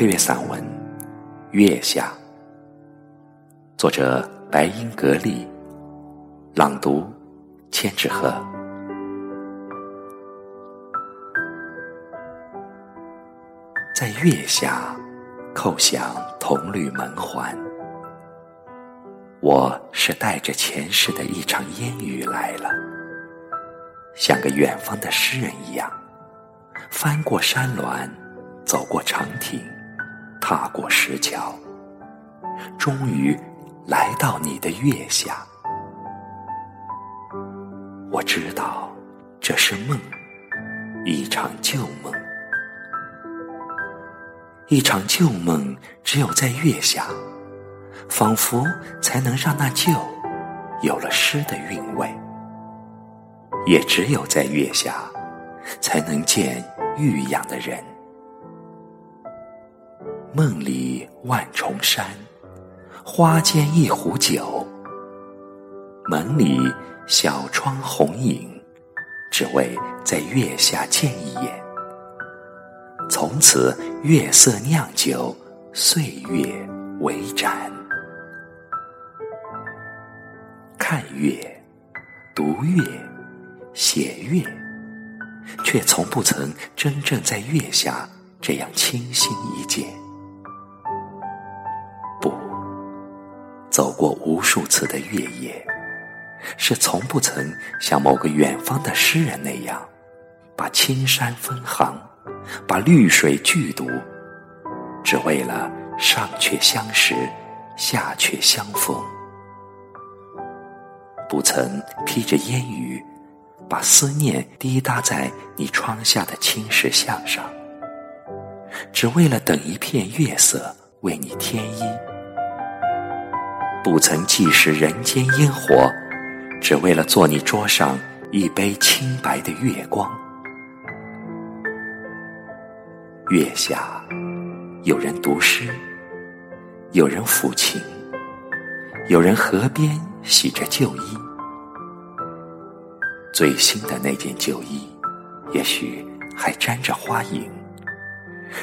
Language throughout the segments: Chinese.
配乐散文《月下》，作者白英格丽，朗读千纸鹤。在月下叩响铜绿门环，我是带着前世的一场烟雨来了，像个远方的诗人一样，翻过山峦，走过长亭，踏过石桥，终于来到你的月下。我知道这是梦，一场旧梦。一场旧梦，只有在月下，仿佛才能让那旧有了诗的韵味；也只有在月下，才能见欲养的人。梦里万重山，花间一壶酒，门里小窗红影，只为在月下见一眼。从此月色酿酒，岁月为盏。看月，读月，写月，却从不曾真正在月下这样倾心一见。过无数次的月夜，是从不曾像某个远方的诗人那样，把青山分行。把绿水剧读，只为了上却相识，下却相逢。不曾披着烟雨，把思念滴答在你窗下的青石巷上，只为了等一片月色为你添衣。不曾计时人间烟火，只为了做你桌上一杯清白的月光。月下，有人读诗，有人抚琴，有人河边洗着旧衣。最新的那件旧衣，也许还沾着花影，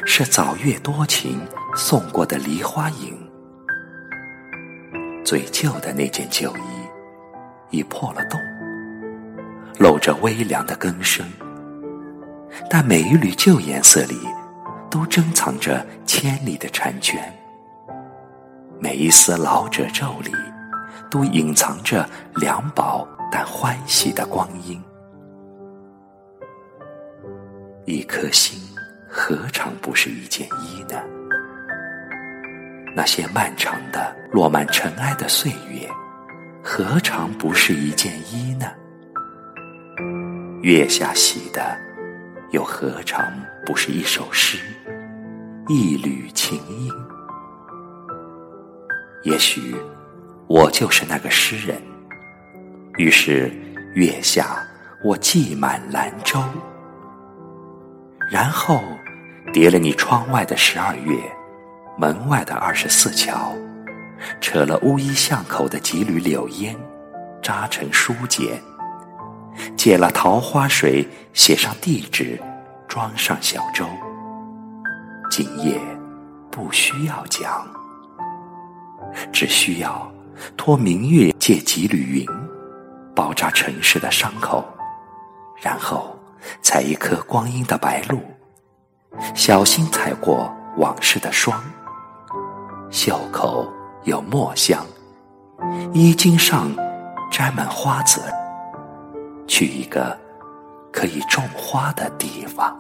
是早月多情送过的梨花影。最旧的那件旧衣，已破了洞，露着微凉的更生。但每一缕旧颜色里，都珍藏着千里的婵娟，每一丝老褶皱里，都隐藏着凉薄但欢喜的光阴。一颗心何尝不是一件衣呢？那些漫长的落满尘埃的岁月，何尝不是一件衣呢？月下洗的，又何尝不是一首诗？一缕琴音，也许我就是那个诗人。于是月下，我寄满兰舟，然后叠了你窗外的十二月，门外的二十四桥，扯了乌衣巷口的几缕柳烟，扎成书简，借了桃花水，写上地址，装上小舟。今夜不需要讲，只需要托明月借几缕云，包扎城市的伤口，然后采一颗光阴的白露，小心踩过往事的霜。袖口有墨香，衣襟上沾满花籽，去一个可以种花的地方。